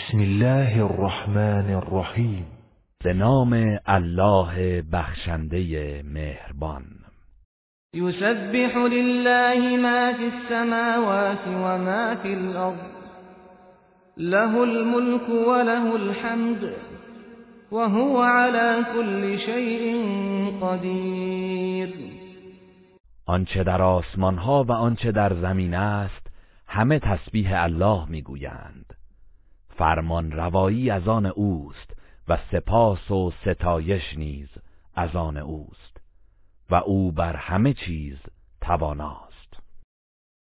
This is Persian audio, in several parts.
بسم الله الرحمن الرحیم. به نام الله بخشنده مهربان. یسبح لله ما فی السماوات و ما فی الارض. له الملك وله الحمد وهو على كل شيء قدیر. آنچه در آسمان ها و آنچه در زمین است همه تسبیح الله می‌گویند. فرمان روایی از آن اوست و سپاس و ستایش نیز از آن اوست و او بر همه چیز تواناست.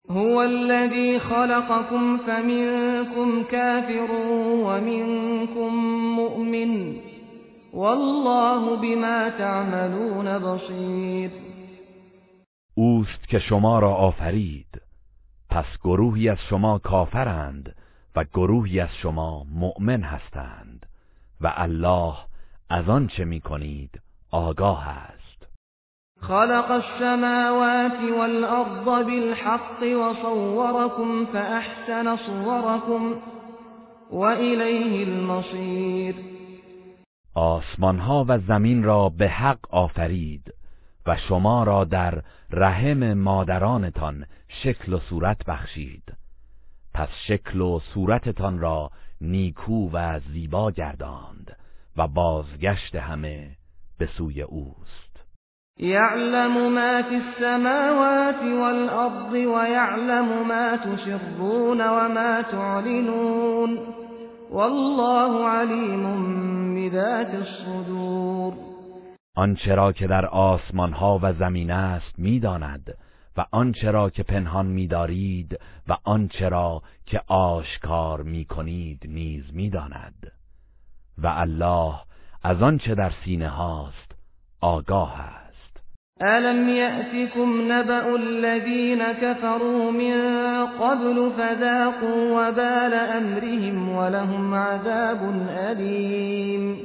هو الذي خلقكم فمنكم كافر ومنكم مؤمن والله بما تعملون بصیر. اوست که شما را آفرید پس گروهی از شما کافرند و گروهی از شما مؤمن هستند و الله از آن چه می کنید آگاه است. خلق السماوات والأرض بالحق وصوركم فأحسن صوركم وإليه المصير. آسمان ها و زمین را به حق آفرید و شما را در رحم مادرانتان شکل و صورت بخشید. پس شکل و صورتتان را نیکو و زیبا گرداند و بازگشت همه به سوی اوست. یعلم ما فی السماوات والارض ويعلم ما تسرون وما تعلنون والله علیم بذات الصدور. آنچه را که در آسمان ها و زمین است می‌داند و آنچه را که پنهان می‌دارید و آنچه را که آشکار می‌کنید نیز می‌داند. و الله از آنچه در سینه هاست آگاه است. الم یأتکم نبأ الذین كفروا من قبل فذاقوا وبال امرهم ولهم عذاب علیم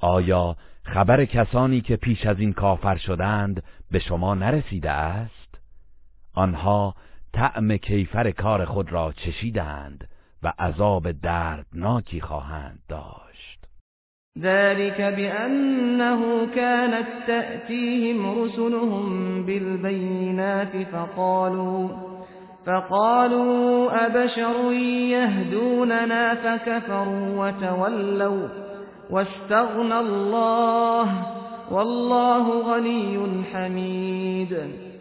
آیا خبر کسانی که پیش از این کافر شدند به شما نرسیده است؟ آنها طعم کیفر کار خود را چشیدند و عذاب دردناکی خواهند داشت. ذلك بأنه كانت تأتيهم رسلهم بالبينات فقالوا فقالوا أبشر يهدوننا فكفروا وتولوا واستغنى الله والله غني حميد.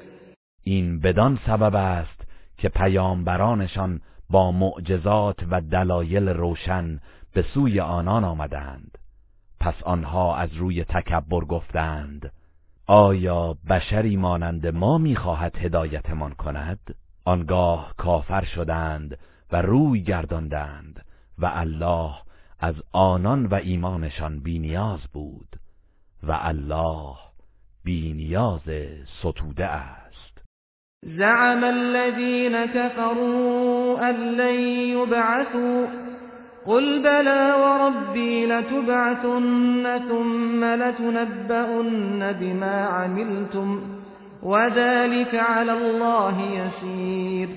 این بدان سبب است که پیامبرانشان با معجزات و دلایل روشن به سوی آنان آمدند. پس آنها از روی تکبر گفتند آیا بشری مانند ما می‌خواهد هدایتمان کند؟ آنگاه کافر شدند و روی گرداندند و الله از آنان و ایمانشان بینیاز بود و الله بینیاز ستوده است. زعم الذين كفروا أن لن يبعثوا قل بلى وربي لتبعثن ثم لتنبؤن بما عملتم وذلك على الله يسير.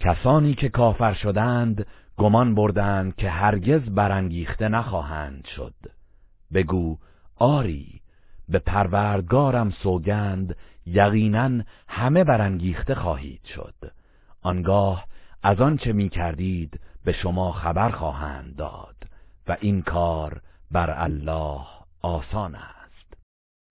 کسانی که کافر شدند گمان بردند که هرگز برانگیخته نخواهند شد. بگو آری به پروردگارم سوگند یقینا همه برانگیخته خواهید شد. آنگاه از آنچه می کردید به شما خبر خواهند داد و این کار بر الله آسان است.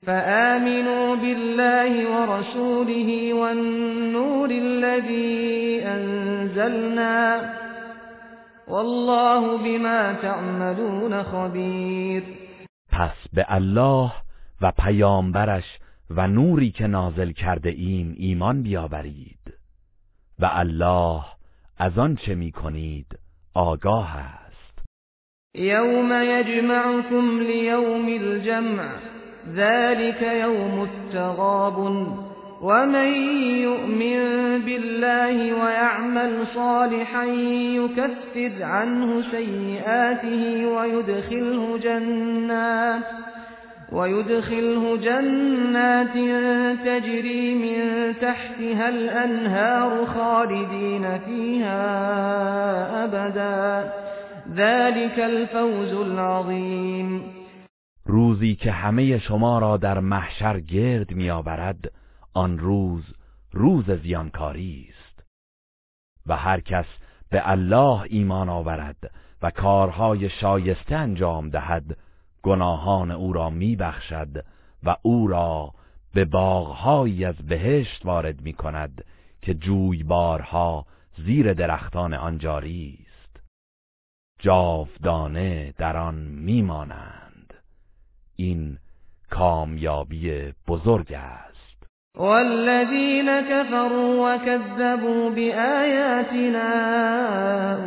فآمنوا بالله ورسوله والنور الذي انزلنا والله بما تعملون خبیر پس به الله و پیامبرش و نوری که نازل کرده ایم ایمان بیاورید. و الله از آن چه می کنید آگاه است. یوم یجمعکم لیوم الجمع ذلك یوم التغاب ومن يؤمن بالله ويعمل صالحا يكفر عنه سيئاته ويدخله جنات ويدخله جنات تجري من تحتها الأنهار خالدين فيها أبدا. ذلك الفوز العظیم روزی که همه شما را در محشر گرد میآورد آن روز روز زیانکاری است. و هر کس به الله ایمان آورد و کارهای شایسته انجام دهد گناهان او را میبخشد و او را به باغهایی از بهشت وارد می کند که جویبارها زیر درختان آن جاری است. جاودانه در آن میمانند. این کامیابی بزرگ است. والذین كفروا وكذبوا بآياتنا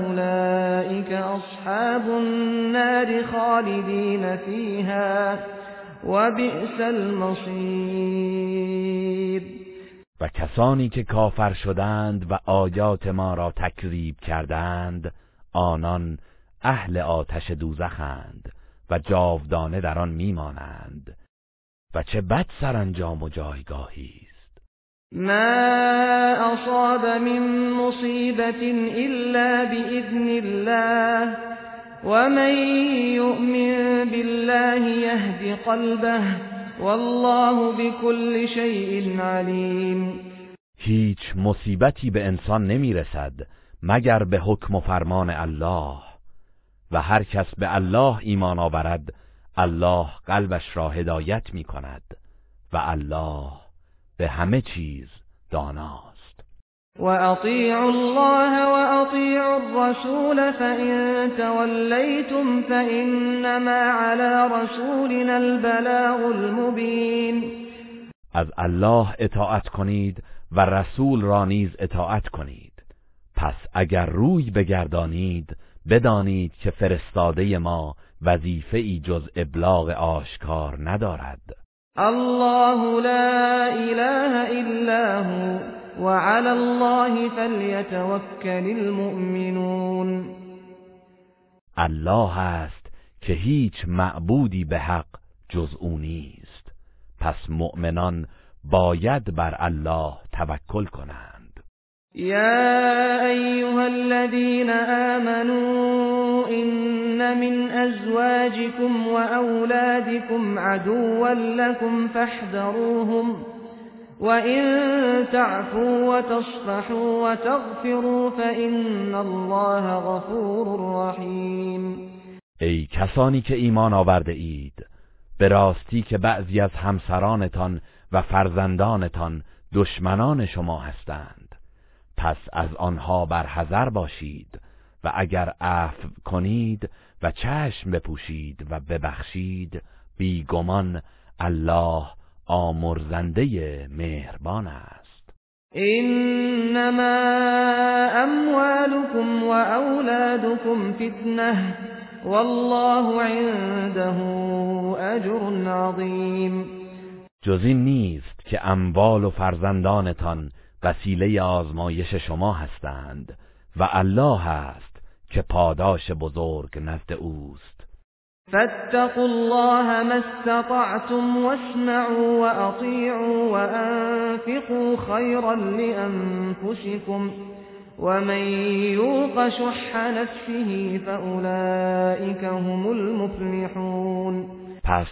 أولئك أصحاب النار خالدين فيها وبئس المصیر و کسانی که کافر شدند و آیات ما را تکذیب کردند آنان اهل آتش دوزخند و جاودانه در آن میمانند. و چه بد سرانجام و جایگاهی است. ما اصاب من مصیبت الا باذن الله ومن يؤمن بالله يهد قلبه والله بكل شيء علیم. هیچ مصیبتی به انسان نمی‌رسد مگر به حکم و فرمان الله و هر کس به الله ایمان آورد الله قلبش را هدایت می کند و الله به همه چیز داناست. و اطیعوا الله و اطیعوا الرسول فإن تولیتم فإنما على رسولنا البلاغ المبین. از الله اطاعت کنید و رسول را نیز اطاعت کنید. پس اگر روی بگردانید بدانید که فرستاده ما وظیفه ای جز ابلاغ آشکار ندارد. الله لا اله الا هو وعلى الله فليتوكل المؤمنون. الله است که هیچ معبودی به حق جز او نیست. پس مؤمنان باید بر الله توکل کنند. یا ایها الذين آمنوا إن من أزواجكم وأولادكم عدوا لكم فاحذروهم وإن تعفوا وتصفحوا وتغفروا فإن الله غفور رحیم ای کسانی که ایمان آورده اید به راستی که بعضی از همسرانتان و فرزندانتان دشمنان شما هستند. پس از آنها برحذر باشید و اگر عفو کنید و چشم بپوشید و ببخشید بیگمان الله آمرزنده مهربان است. انما اموالكم و اولادكم فتنه والله عنده اجر عظیم. جز این نیست که اموال و فرزندانتان وسیله آزمایش شما هستند و الله است که پاداش بزرگ نزد اوست. فاتقوا الله ما استطعتم واسمعوا واطيعوا وانفقوا خيرا لانفسكم ومن يوق شح نفسه فاولئك هم المفلحون. پس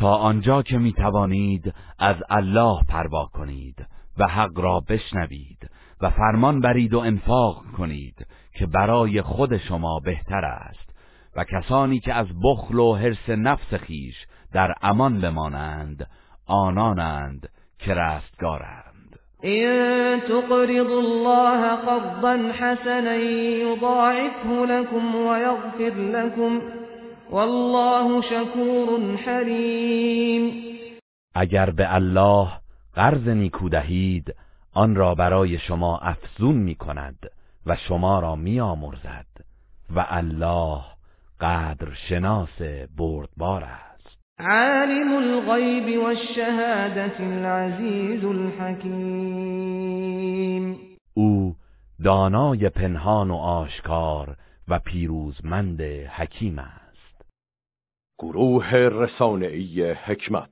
تا آنجا که می توانید از الله پروا کنید و حق را بشنوید و فرمان برید و انفاق کنید. که برای خود شما بهتر است و کسانی که از بخل و حرس نفس خیش در امان بمانند آنانند که رستگارند. این تقرض الله قرضا حسنا یضاعفه لكم ويغفر لكم والله شکور حلیم اگر به الله قرض نیکو دهید آن را برای شما افزون می کند و شما را می آمرزد و الله قدر شناس بردبار است. عالم الغیب والشهادت العزیز الحکیم. او دانای پنهان و آشکار و پیروزمند حکیم است. گروه رسانه‌ای حکمت.